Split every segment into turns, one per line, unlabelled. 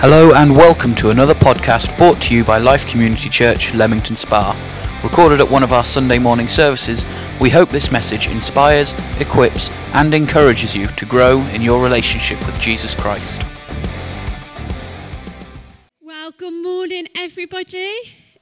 Hello and welcome to another podcast brought to you by Life Community Church, Leamington Spa. Recorded at one of our Sunday morning services, we hope this message inspires, equips, and encourages you to grow in your relationship with Jesus Christ.
Well, good morning, everybody.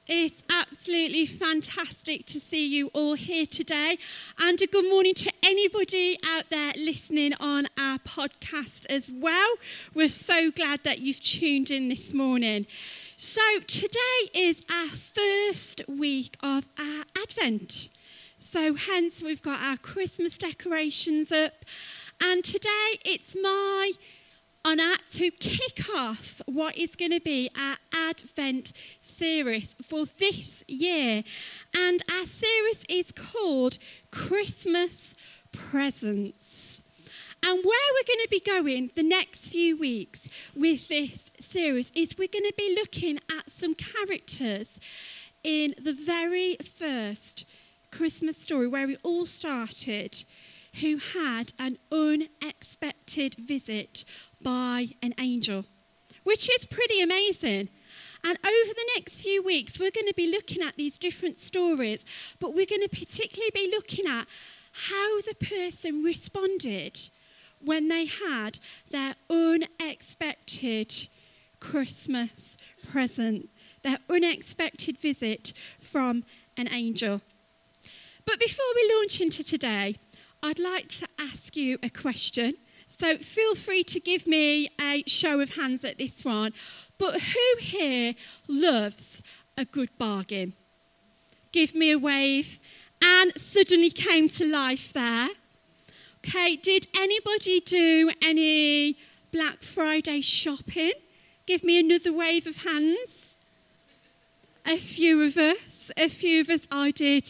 It's absolutely fantastic to see you all here today. And a good morning to anybody out there listening on our podcast as well. We're so glad that you've tuned in this morning. So, today is our first week of our Advent. So, hence, we've got our Christmas decorations up. And today it's my honour to kick off what is going to be our Advent series for this year. And our series is called Christmas Presents. And where we're going to be going the next few weeks with this series is we're going to be looking at some characters in the very first Christmas story where we all started who had an unexpected visit by an angel, which is pretty amazing. And over the next few weeks, we're going to be looking at these different stories, but we're going to particularly be looking at how the person responded when they had their unexpected Christmas present, their unexpected visit from an angel. But before we launch into today, I'd like to ask you a question. So feel free to give me a show of hands at this one. But who here loves a good bargain? Give me a wave. And suddenly came to life there. Okay, did anybody do any Black Friday shopping? Give me another wave of hands. A few of us, a few of us, I did.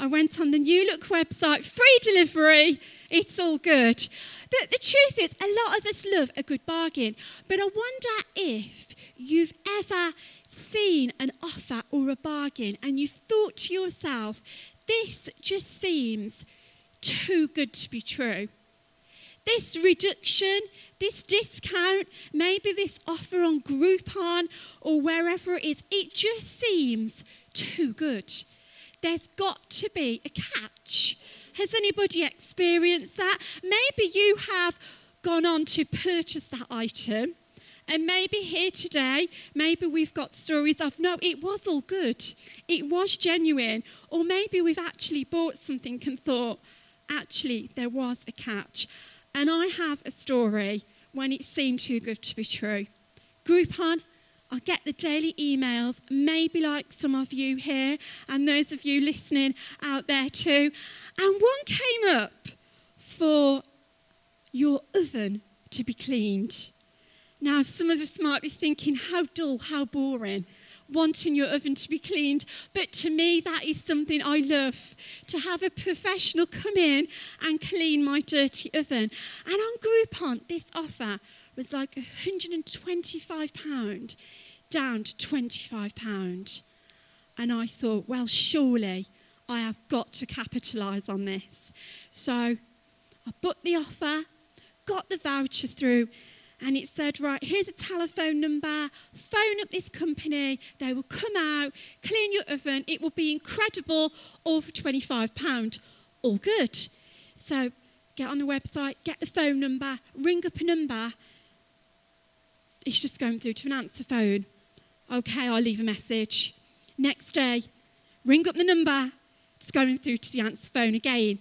I went on the New Look website, free delivery, it's all good. But the truth is, a lot of us love a good bargain. But I wonder if you've ever seen an offer or a bargain and you've thought to yourself, this just seems too good to be true. This reduction, this discount, maybe this offer on Groupon or wherever it is, it just seems too good. There's got to be a catch. Has anybody experienced that? Maybe you have gone on to purchase that item. And maybe here today, maybe we've got stories of, no, it was all good. It was genuine. Or maybe we've actually bought something and thought, actually, there was a catch. And I have a story when it seemed too good to be true. Groupon, I get the daily emails, maybe like some of you here, and those of you listening out there too. And one came up for your oven to be cleaned. Now, some of us might be thinking, how dull, how boring, wanting your oven to be cleaned. But to me, that is something I love to have a professional come in and clean my dirty oven. And on Groupon, this offer was like £125 down to £25. And I thought, well, surely I have got to capitalise on this. So I booked the offer, got the voucher through, and it said, right, here's a telephone number, phone up this company, they will come out, clean your oven, it will be incredible, all for £25. All good. So get on the website, get the phone number, ring up a number. It's just going through to an answer phone. Okay, I'll leave a message. Next day, ring up the number. It's going through to the answer phone again.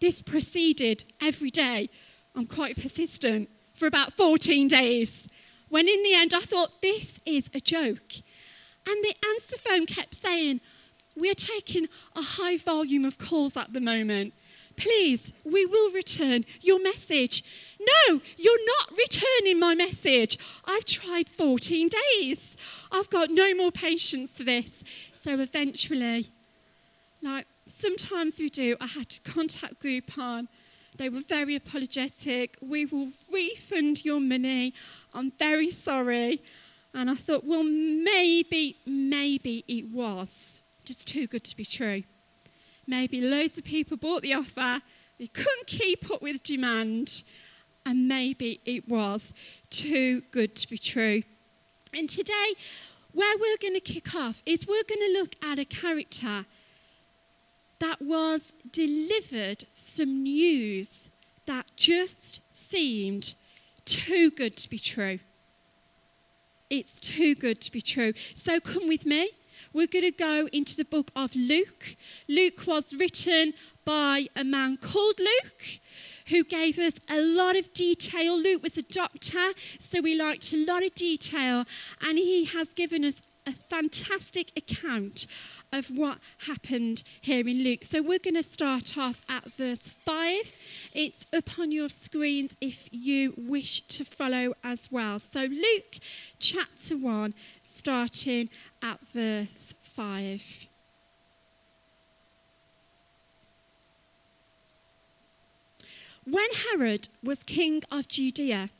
This proceeded every day. I'm quite persistent for about 14 days. When in the end, I thought, this is a joke. And the answer phone kept saying, We're taking a high volume of calls at the moment. Please, we will return your message. No, you're not returning my message. I've tried 14 days. I've got no more patience for this. So eventually, like sometimes we do, I had to contact Groupon. They were very apologetic. We will refund your money. I'm very sorry. And I thought, well, maybe, maybe it was just too good to be true. Maybe loads of people bought the offer, they couldn't keep up with demand, and maybe it was too good to be true. And today, where we're going to kick off is we're going to look at a character that was delivered some news that just seemed too good to be true. It's too good to be true. So come with me. We're going to go into the book of Luke. Luke was written by a man called Luke who gave us a lot of detail. Luke was a doctor, so we liked a lot of detail, and he has given us a fantastic account of what happened here in Luke. So we're going to start off at verse 5. It's up on your screens if you wish to follow as well. So Luke chapter 1, starting at verse 5. When Herod was king of Judea,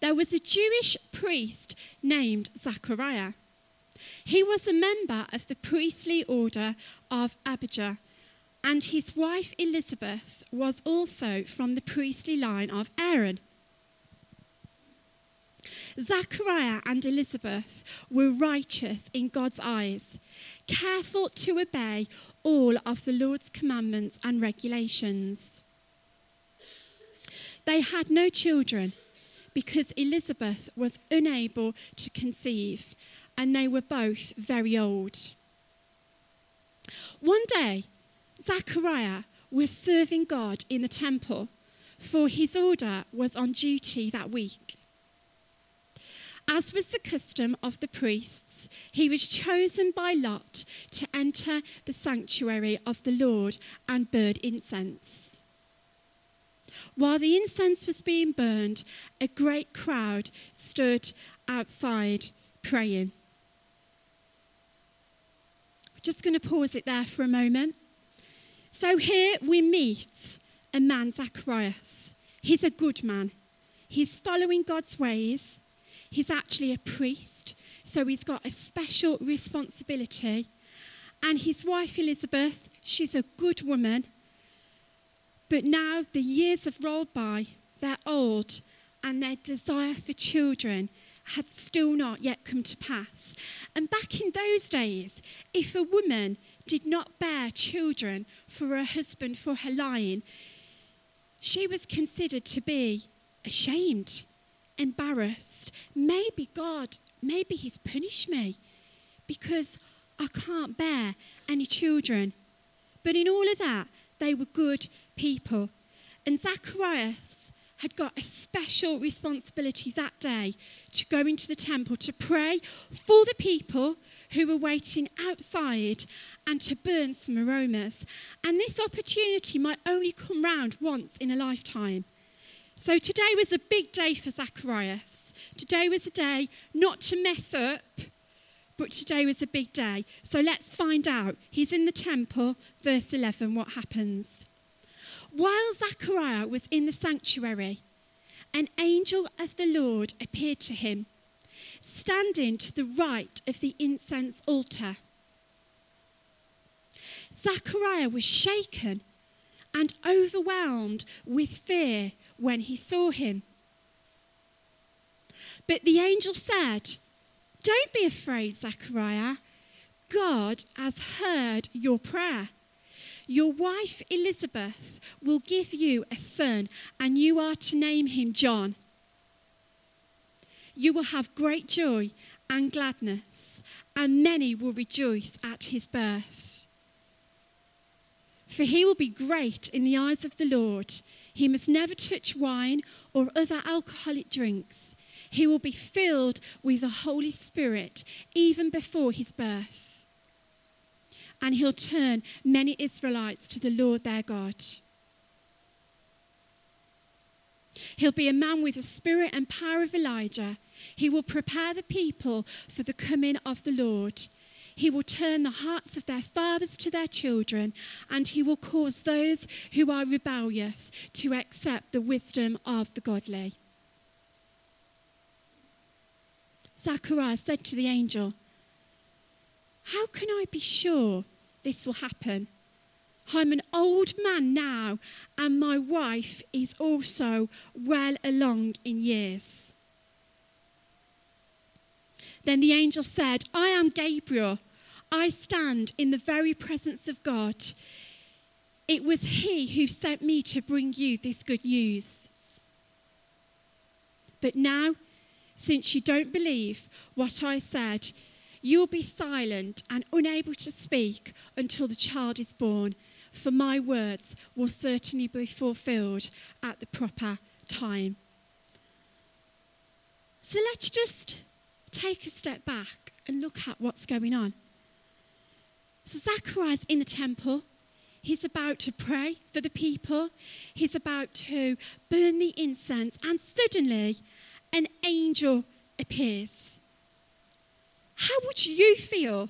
there was a Jewish priest named Zachariah. He was a member of the priestly order of Abijah, and his wife Elizabeth was also from the priestly line of Aaron. Zachariah and Elizabeth were righteous in God's eyes, careful to obey all of the Lord's commandments and regulations. They had no children because Elizabeth was unable to conceive, and they were both very old. One day, Zachariah was serving God in the temple, for his order was on duty that week. As was the custom of the priests, he was chosen by Lot to enter the sanctuary of the Lord and burn incense. While the incense was being burned, a great crowd stood outside praying. We're just going to pause it there for a moment. So here we meet a man, Zacharias. He's a good man. He's following God's ways. He's actually a priest, so he's got a special responsibility. And his wife, Elizabeth, she's a good woman. But now the years have rolled by, they're old, and their desire for children had still not yet come to pass. And back in those days, if a woman did not bear children for her husband for her lying, she was considered to be ashamed, embarrassed. Maybe God, maybe He's punished me because I can't bear any children. But in all of that, they were good people. And Zacharias had got a special responsibility that day to go into the temple to pray for the people who were waiting outside and to burn some aromas. And this opportunity might only come round once in a lifetime. So today was a big day for Zacharias. Today was a day not to mess up, but today was a big day. So let's find out. He's in the temple, verse 11, what happens? While Zachariah was in the sanctuary, an angel of the Lord appeared to him, standing to the right of the incense altar. Zachariah was shaken and overwhelmed with fear when he saw him. But the angel said, Don't be afraid, Zachariah. God has heard your prayer. Your wife Elizabeth will give you a son, and you are to name him John. You will have great joy and gladness, and many will rejoice at his birth. For he will be great in the eyes of the Lord. He must never touch wine or other alcoholic drinks. He will be filled with the Holy Spirit even before his birth and he'll turn many Israelites to the Lord their God. He'll be a man with the spirit and power of Elijah. He will prepare the people for the coming of the Lord. He will turn the hearts of their fathers to their children, and he will cause those who are rebellious to accept the wisdom of the godly. Zachariah said to the angel, How can I be sure this will happen. I'm an old man now, and my wife is also well along in years. Then the angel said, I am Gabriel. I stand in the very presence of God. It was he who sent me to bring you this good news. But now, since you don't believe what I said, you will be silent and unable to speak until the child is born, for my words will certainly be fulfilled at the proper time. So let's just take a step back and look at what's going on. So Zachariah's in the temple. He's about to pray for the people. He's about to burn the incense, and suddenly an angel appears. How would you feel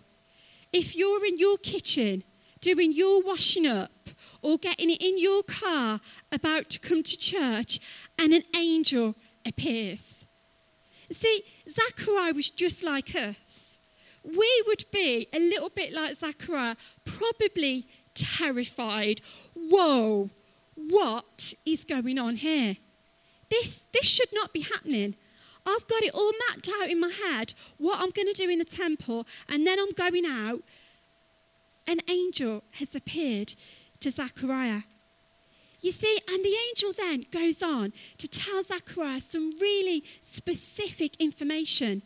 if you're in your kitchen doing your washing up or getting in your car about to come to church and an angel appears? See, Zachariah was just like us. We would be a little bit like Zachariah, probably terrified. Whoa, what is going on here? This, this should not be happening. I've got it all mapped out in my head what I'm going to do in the temple, and then I'm going out. An angel has appeared to Zachariah. You see, and the angel then goes on to tell Zachariah some really specific information.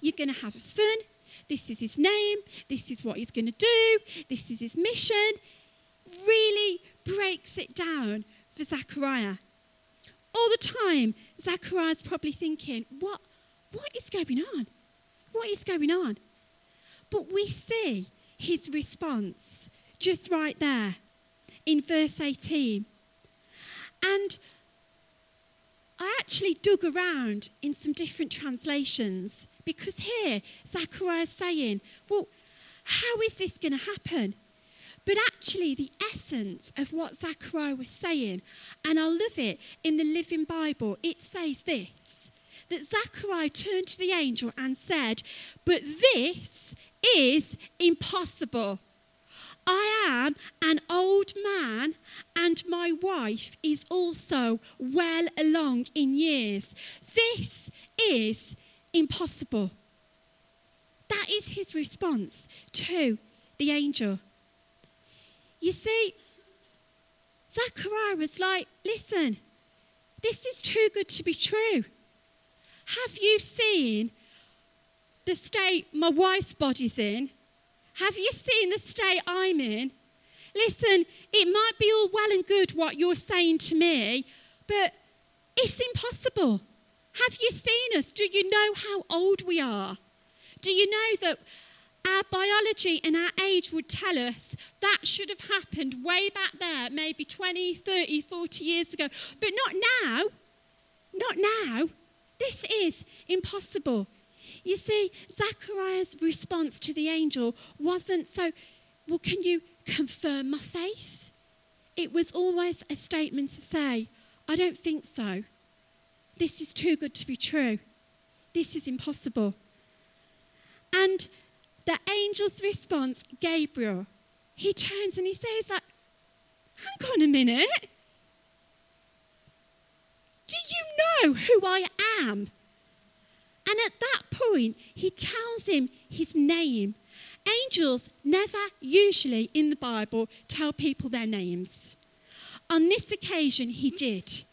You're going to have a son. This is his name. This is what he's going to do. This is his mission. Really breaks it down for Zachariah. All the time, Zachariah's probably thinking, what, what is going on? What is going on? But we see his response just right there in verse 18. And I actually dug around in some different translations because here Zachariah is saying, well, how is this going to happen? But actually, the essence of what Zachariah was saying, and I love it in the Living Bible, it says this that Zachariah turned to the angel and said, But this is impossible. I am an old man, and my wife is also well along in years. This is impossible. That is his response to the angel. You see, Zachariah was like, Listen, this is too good to be true. Have you seen the state my wife's body's in? Have you seen the state I'm in? Listen, it might be all well and good what you're saying to me, but it's impossible. Have you seen us? Do you know how old we are? Do you know that our biology and our age would tell us that should have happened way back there, maybe 20, 30, 40 years ago, but not now? Not now. This is impossible. You see, Zachariah's response to the angel wasn't so, well, can you confirm my faith? It was almost a statement to say, I don't think so. This is too good to be true. This is impossible. And the angel's response, Gabriel, he turns and he says, like, hang on a minute. Do you know who I am? And at that point, he tells him his name. Angels never usually in the Bible tell people their names. On this occasion, he did.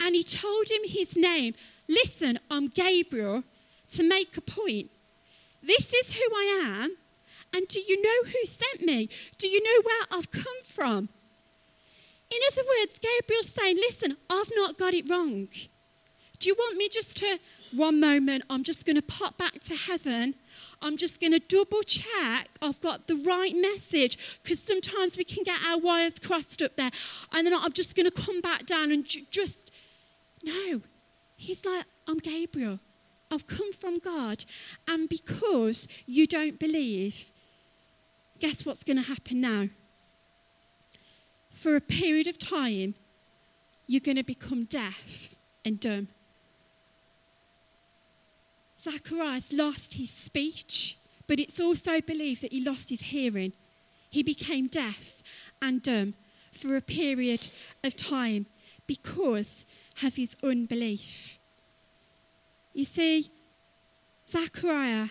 And he told him his name. Listen, I'm Gabriel, to make a point. This is who I am. And do you know who sent me? Do you know where I've come from? In other words, Gabriel's saying, Listen, I've not got it wrong. Do you want me just to, one moment, I'm just going to pop back to heaven. I'm just going to double check I've got the right message because sometimes we can get our wires crossed up there. And then I'm just going to come back down and ju- just, no. He's like, I'm Gabriel. I've come from God. And because you don't believe, guess what's going to happen now? For a period of time, you're going to become deaf and dumb. Zacharias lost his speech, but it's also believed that he lost his hearing. He became deaf and dumb for a period of time because of his unbelief. You see, Zachariah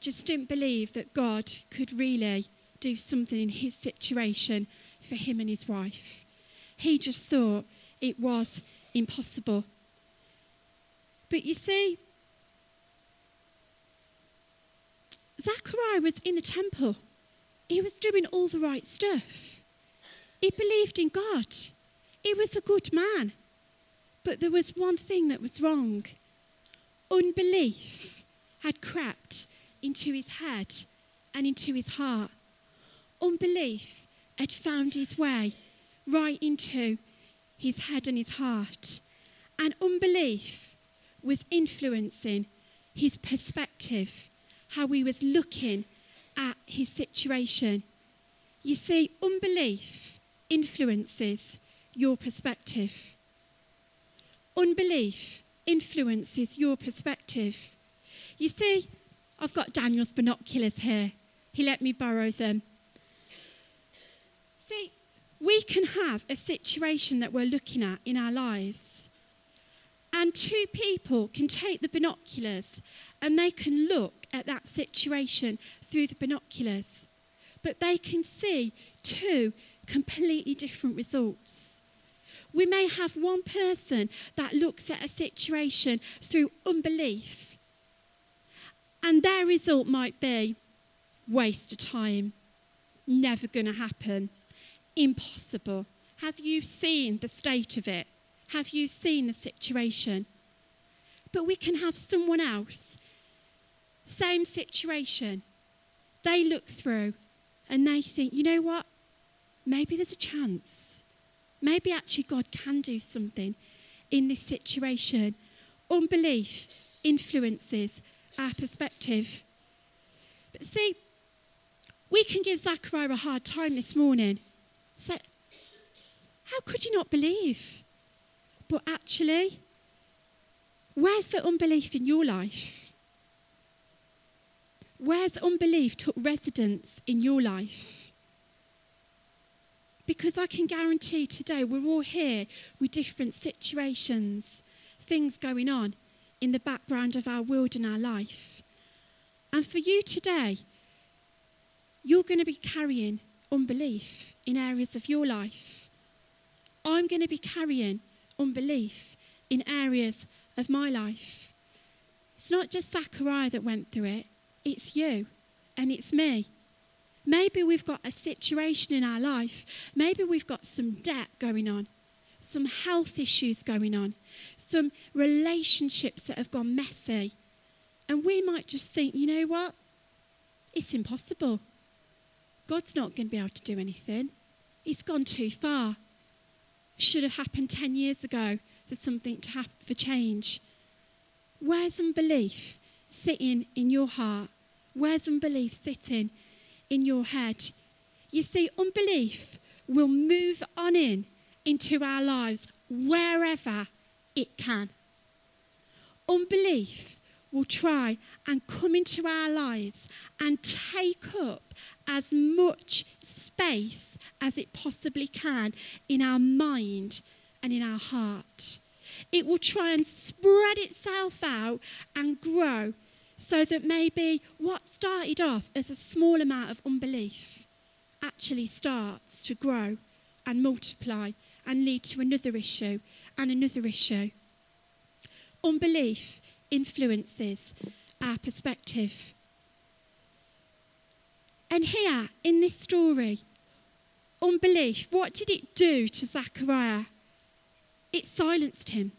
just didn't believe that God could really do something in his situation for him and his wife. He just thought it was impossible. But you see, Zachariah was in the temple. He was doing all the right stuff. He believed in God. He was a good man. But there was one thing that was wrong unbelief had crept into his head and into his heart. Unbelief had found his way right into his head and his heart. And unbelief was influencing his perspective, how he was looking at his situation. You see, unbelief influences your perspective. Unbelief influences your perspective. You see, I've got Daniel's binoculars here. He let me borrow them. See, we can have a situation that we're looking at in our lives, and two people can take the binoculars and they can look at that situation through the binoculars, but they can see two completely different results. We may have one person that looks at a situation through unbelief, and their result might be waste of time, never going to happen, impossible. Have you seen the state of it? Have you seen the situation? But we can have someone else, same situation. They look through and they think, you know what? Maybe there's a chance. Maybe actually God can do something in this situation. Unbelief influences our perspective. But see, we can give Zachariah a hard time this morning. Say, how could you not believe? But actually, where's the unbelief in your life? Where's unbelief took residence in your life? Because I can guarantee today we're all here with different situations, things going on in the background of our world and our life. And for you today, you're going to be carrying unbelief in areas of your life. I'm going to be carrying unbelief in areas of my life. It's not just Zachariah that went through it, it's you and it's me. Maybe we've got a situation in our life. Maybe we've got some debt going on, some health issues going on, some relationships that have gone messy. And we might just think, you know what? It's impossible. God's not going to be able to do anything. It's gone too far. Should have happened 10 years ago for something to happen, for change. Where's unbelief sitting in your heart? Where's unbelief sitting in your head. You see, unbelief will move on in into our lives wherever it can. Unbelief will try and come into our lives and take up as much space as it possibly can in our mind and in our heart. It will try and spread itself out and grow so that maybe what started off as a small amount of unbelief actually starts to grow and multiply and lead to another issue and another issue. Unbelief influences our perspective. And here in this story, unbelief, what did it do to Zachariah? It silenced him.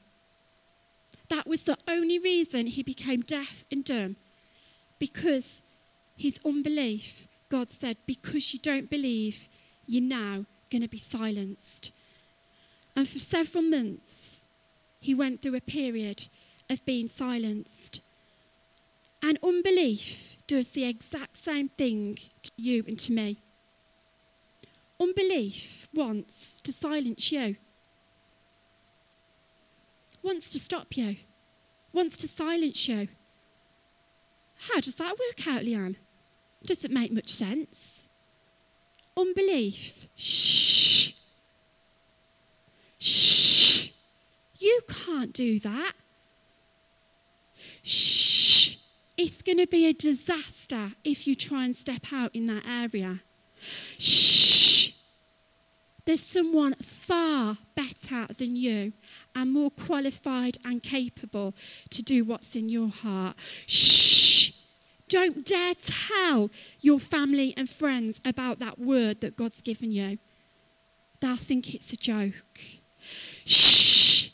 That was the only reason he became deaf and dumb. Because his unbelief, God said, because you don't believe, you're now going to be silenced. And for several months, he went through a period of being silenced. And unbelief does the exact same thing to you and to me. Unbelief wants to silence you wants to stop you, wants to silence you. How does that work out, Leanne? Doesn't make much sense. Unbelief. Shh. Shh. You can't do that. Shh. It's going to be a disaster if you try and step out in that area. Shh! There's someone far better than you and more qualified and capable to do what's in your heart. Shh! Don't dare tell your family and friends about that word that God's given you. They'll think it's a joke. Shh!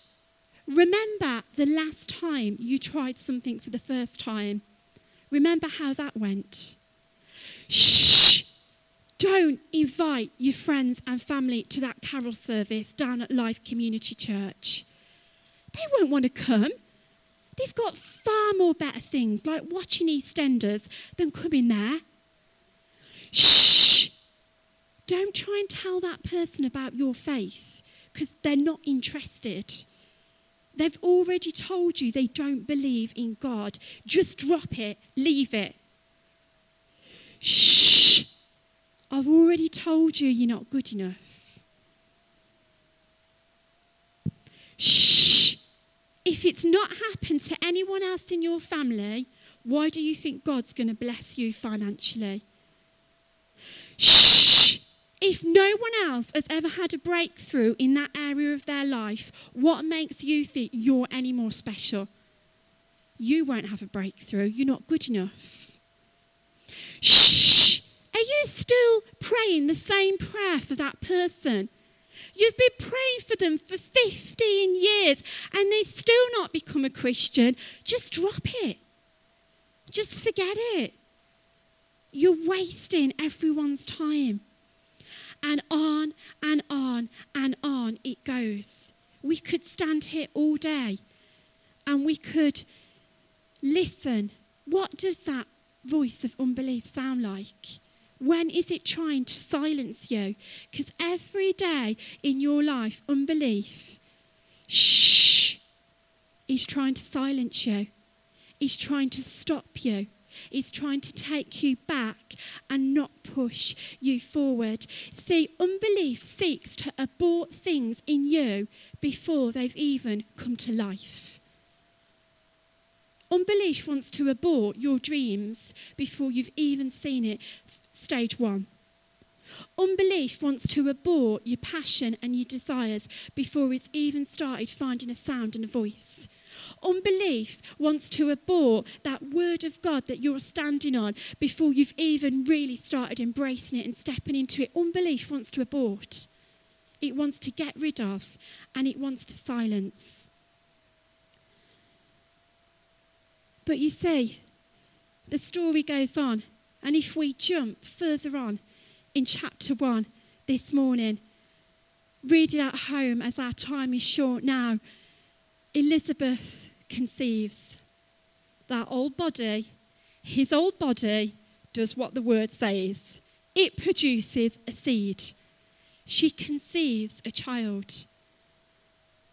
Remember the last time you tried something for the first time. Remember how that went. Shh! Don't invite your friends and family to that carol service down at Life Community Church. They won't want to come. They've got far more better things like watching EastEnders than coming there. Shh! Don't try and tell that person about your faith because they're not interested. They've already told you they don't believe in God. Just drop it, leave it. Shh! I've already told you you're not good enough. Shh! If it's not happened to anyone else in your family, why do you think God's going to bless you financially? Shh! If no one else has ever had a breakthrough in that area of their life, what makes you think you're any more special? You won't have a breakthrough. You're not good enough. Shh! Are you still praying the same prayer for that person? You've been praying for them for 15 years and they still not become a Christian. Just drop it. Just forget it. You're wasting everyone's time. And on and on and on it goes. We could stand here all day and we could listen. What does that voice of unbelief sound like? When is it trying to silence you? Because every day in your life, unbelief, shh, is trying to silence you. Is trying to stop you. Is trying to take you back and not push you forward. See, unbelief seeks to abort things in you before they've even come to life. Unbelief wants to abort your dreams before you've even seen it stage one. Unbelief wants to abort your passion and your desires before it's even started finding a sound and a voice. Unbelief wants to abort that word of God that you're standing on before you've even really started embracing it and stepping into it. Unbelief wants to abort. It wants to get rid of and it wants to silence. But you see, the story goes on and if we jump further on in chapter 1 this morning, read it at home as our time is short now. Elizabeth conceives. That old body, his old body, does what the word says it produces a seed. She conceives a child.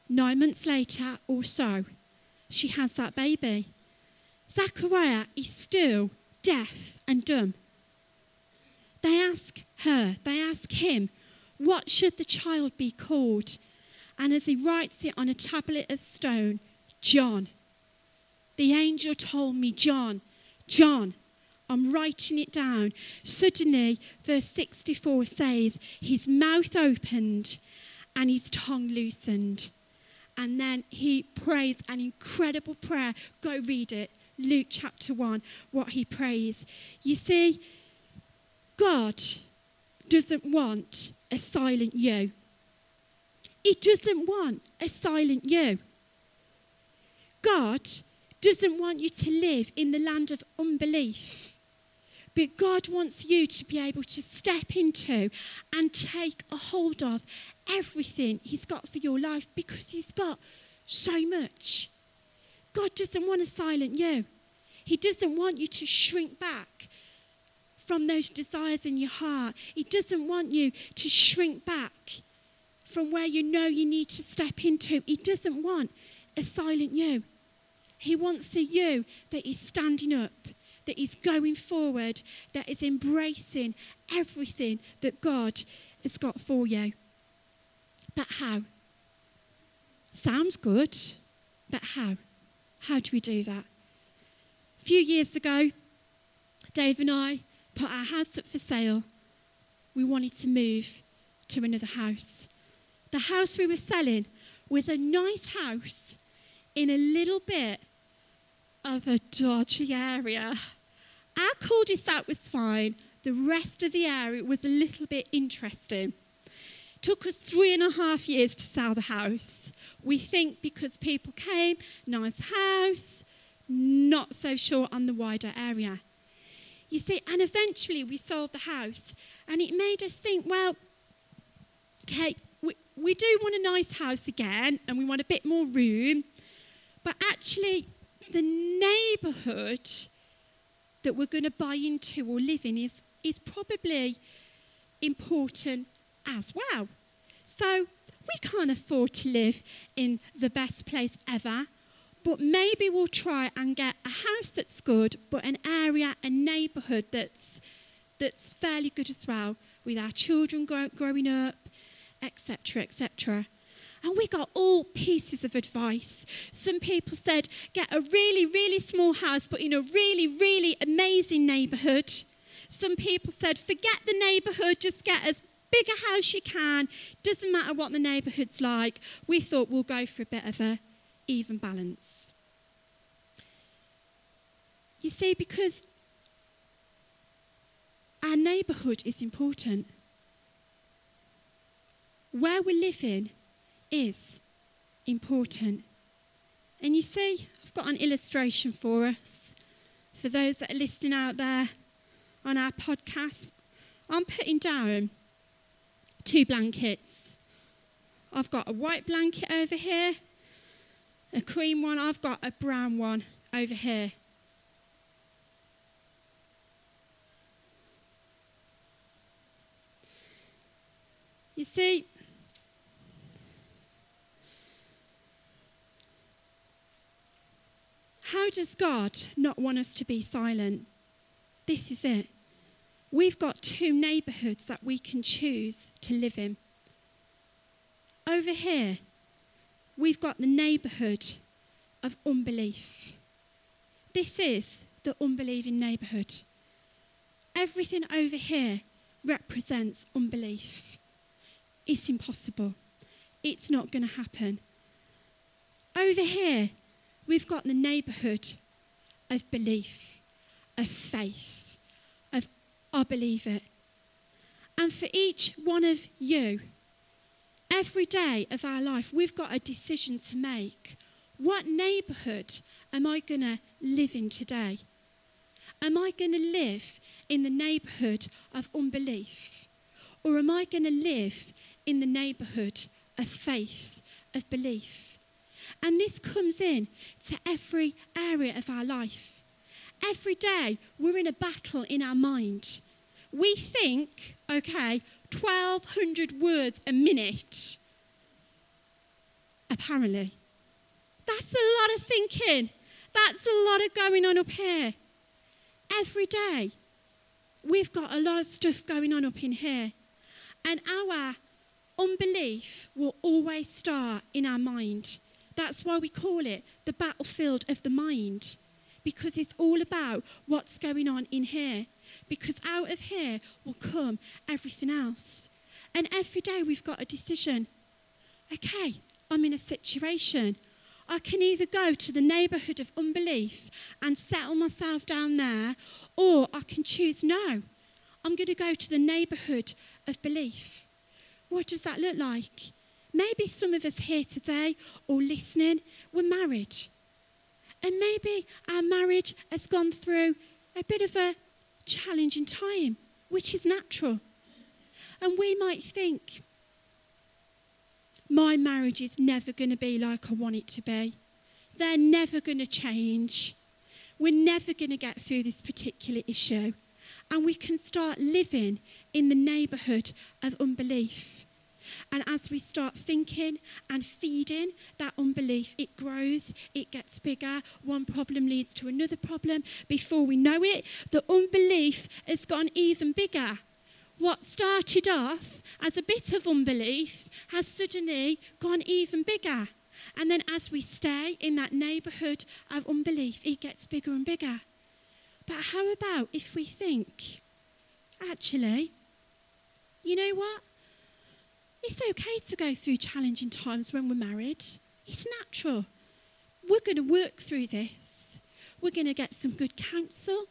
Nine months later or so, she has that baby. Zachariah is still deaf and dumb. They ask her, they ask him, what should the child be called? And as he writes it on a tablet of stone, John. The angel told me, John, John. I'm writing it down. Suddenly, verse 64 says, His mouth opened and his tongue loosened. And then he prays an incredible prayer. Go read it. Luke chapter 1, what he prays. You see, God doesn't want a silent you. He doesn't want a silent you. God doesn't want you to live in the land of unbelief. But God wants you to be able to step into and take a hold of everything He's got for your life because He's got so much. God doesn't want to silent you. He doesn't want you to shrink back from those desires in your heart. He doesn't want you to shrink back from where you know you need to step into. He doesn't want a silent you. He wants a you that is standing up, that is going forward, that is embracing everything that God has got for you. But how? Sounds good, but how? How do we do that? A few years ago, Dave and I put our house up for sale. We wanted to move to another house. The house we were selling was a nice house in a little bit of a dodgy area. Our cul de sac was fine, the rest of the area was a little bit interesting. Took us three and a half years to sell the house. We think because people came, nice house, not so sure on the wider area. You see, and eventually we sold the house, and it made us think, well, okay, we, we do want a nice house again, and we want a bit more room, but actually, the neighbourhood that we're going to buy into or live in is, is probably important as well. So, we can't afford to live in the best place ever but maybe we'll try and get a house that's good, but an area, a neighbourhood that's, that's fairly good as well, with our children grow, growing up, etc., etc. And we got all pieces of advice. Some people said, get a really, really small house, but in a really, really amazing neighbourhood. Some people said, forget the neighbourhood, just get as big a house you can. Doesn't matter what the neighbourhood's like. We thought we'll go for a bit of a even balance. You see, because our neighbourhood is important. Where we're living is important. And you see, I've got an illustration for us. For those that are listening out there on our podcast, I'm putting down two blankets. I've got a white blanket over here a cream one, I've got a brown one over here. You see, how does God not want us to be silent? This is it. We've got two neighbourhoods that we can choose to live in. Over here, we've got the neighbourhood of unbelief. This is the unbelieving neighbourhood. Everything over here represents unbelief. It's impossible. It's not going to happen. Over here, we've got the neighbourhood of belief, of faith, I believe it. And for each one of you, Every day of our life, we've got a decision to make. What neighbourhood am I going to live in today? Am I going to live in the neighbourhood of unbelief? Or am I going to live in the neighbourhood of faith, of belief? And this comes in to every area of our life. Every day, we're in a battle in our mind. We think, okay, 1,200 words a minute. Apparently. That's a lot of thinking. That's a lot of going on up here. Every day, we've got a lot of stuff going on up in here. And our unbelief will always start in our mind. That's why we call it the battlefield of the mind, because it's all about what's going on in here because out of here will come everything else. And every day we've got a decision. Okay, I'm in a situation. I can either go to the neighbourhood of unbelief and settle myself down there, or I can choose no. I'm going to go to the neighbourhood of belief. What does that look like? Maybe some of us here today or listening, we're married. And maybe our marriage has gone through a bit of a challenging time, which is natural. And we might think, my marriage is never going to be like I want it to be. They're never going to change. We're never going to get through this particular issue. And we can start living in the neighbourhood of unbelief. And as we start thinking and feeding that unbelief, it grows, it gets bigger. One problem leads to another problem. Before we know it, the unbelief has gone even bigger. What started off as a bit of unbelief has suddenly gone even bigger. And then as we stay in that neighbourhood of unbelief, it gets bigger and bigger. But how about if we think, actually, you know what? It's okay to go through challenging times when we're married. It's natural. We're going to work through this. We're going to get some good counsel.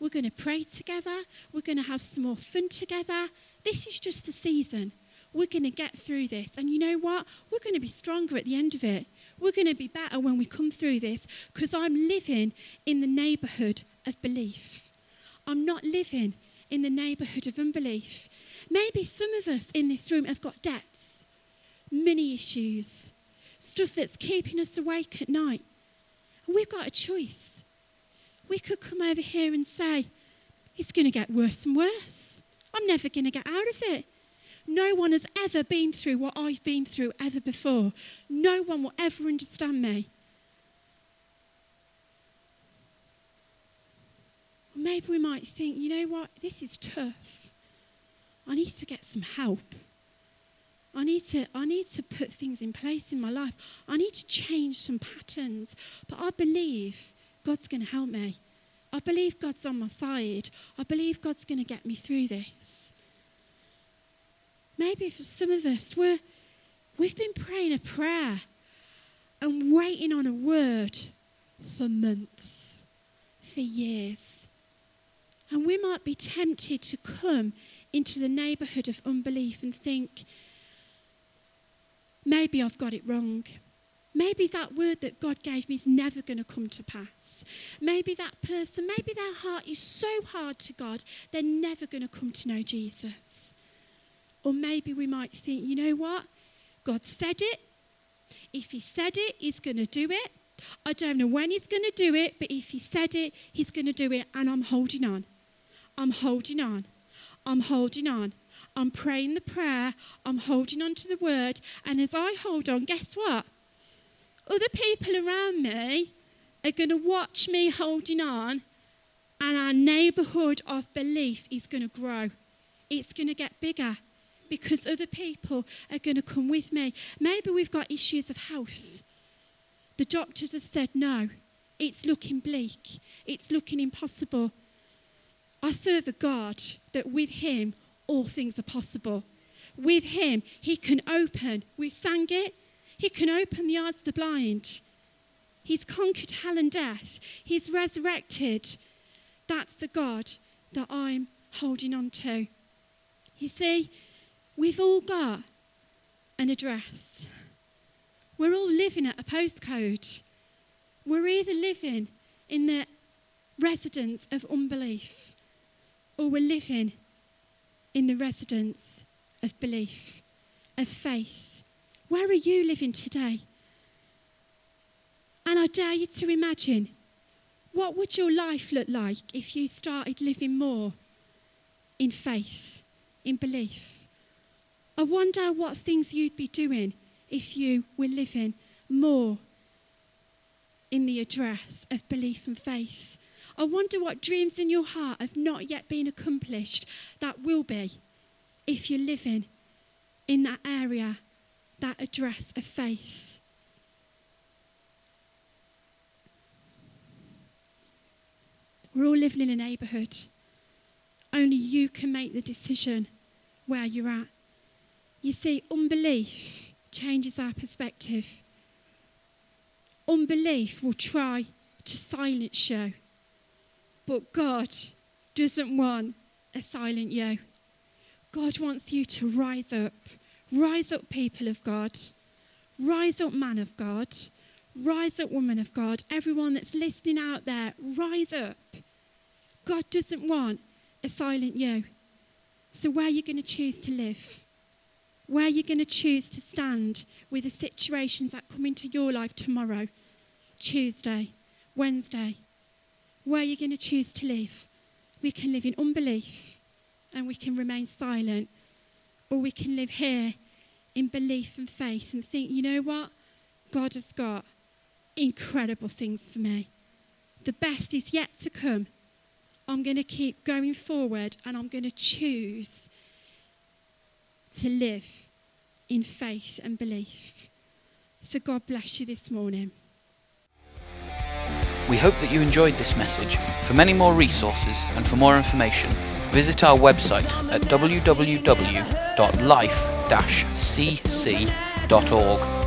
We're going to pray together. We're going to have some more fun together. This is just a season. We're going to get through this. And you know what? We're going to be stronger at the end of it. We're going to be better when we come through this because I'm living in the neighbourhood of belief. I'm not living in the neighbourhood of unbelief. Maybe some of us in this room have got debts, money issues, stuff that's keeping us awake at night. We've got a choice. We could come over here and say, it's going to get worse and worse. I'm never going to get out of it. No one has ever been through what I've been through ever before. No one will ever understand me. Maybe we might think, you know what, this is tough. I need to get some help. I need to I need to put things in place in my life. I need to change some patterns. But I believe God's going to help me. I believe God's on my side. I believe God's going to get me through this. Maybe for some of us, we're, we've been praying a prayer and waiting on a word for months, for years. And we might be tempted to come into the neighbourhood of unbelief and think, maybe I've got it wrong. Maybe that word that God gave me is never going to come to pass. Maybe that person, maybe their heart is so hard to God, they're never going to come to know Jesus. Or maybe we might think, you know what? God said it. If He said it, He's going to do it. I don't know when He's going to do it, but if He said it, He's going to do it, and I'm holding on. I'm holding on. I'm holding on. I'm praying the prayer. I'm holding on to the word. And as I hold on, guess what? Other people around me are going to watch me holding on, and our neighbourhood of belief is going to grow. It's going to get bigger because other people are going to come with me. Maybe we've got issues of health. The doctors have said no, it's looking bleak, it's looking impossible. I serve a God that with Him all things are possible. With Him, He can open, we sang it, He can open the eyes of the blind. He's conquered hell and death, He's resurrected. That's the God that I'm holding on to. You see, we've all got an address. We're all living at a postcode. We're either living in the residence of unbelief or we're living in the residence of belief, of faith. Where are you living today? And I dare you to imagine what would your life look like if you started living more in faith, in belief? I wonder what things you'd be doing if you were living more in the address of belief and faith. I wonder what dreams in your heart have not yet been accomplished that will be if you're living in that area, that address of faith. We're all living in a neighbourhood. Only you can make the decision where you're at. You see, unbelief changes our perspective. Unbelief will try to silence you but God doesn't want a silent you. God wants you to rise up. Rise up, people of God. Rise up, man of God. Rise up, woman of God. Everyone that's listening out there, rise up. God doesn't want a silent you. So, where are you going to choose to live? Where are you going to choose to stand with the situations that come into your life tomorrow, Tuesday, Wednesday, where you're you going to choose to live? We can live in unbelief and we can remain silent, or we can live here in belief and faith and think, you know what? God has got incredible things for me. The best is yet to come. I'm going to keep going forward and I'm going to choose to live in faith and belief. So, God bless you this morning.
We hope that you enjoyed this message. For many more resources and for more information, visit our website at www.life-cc.org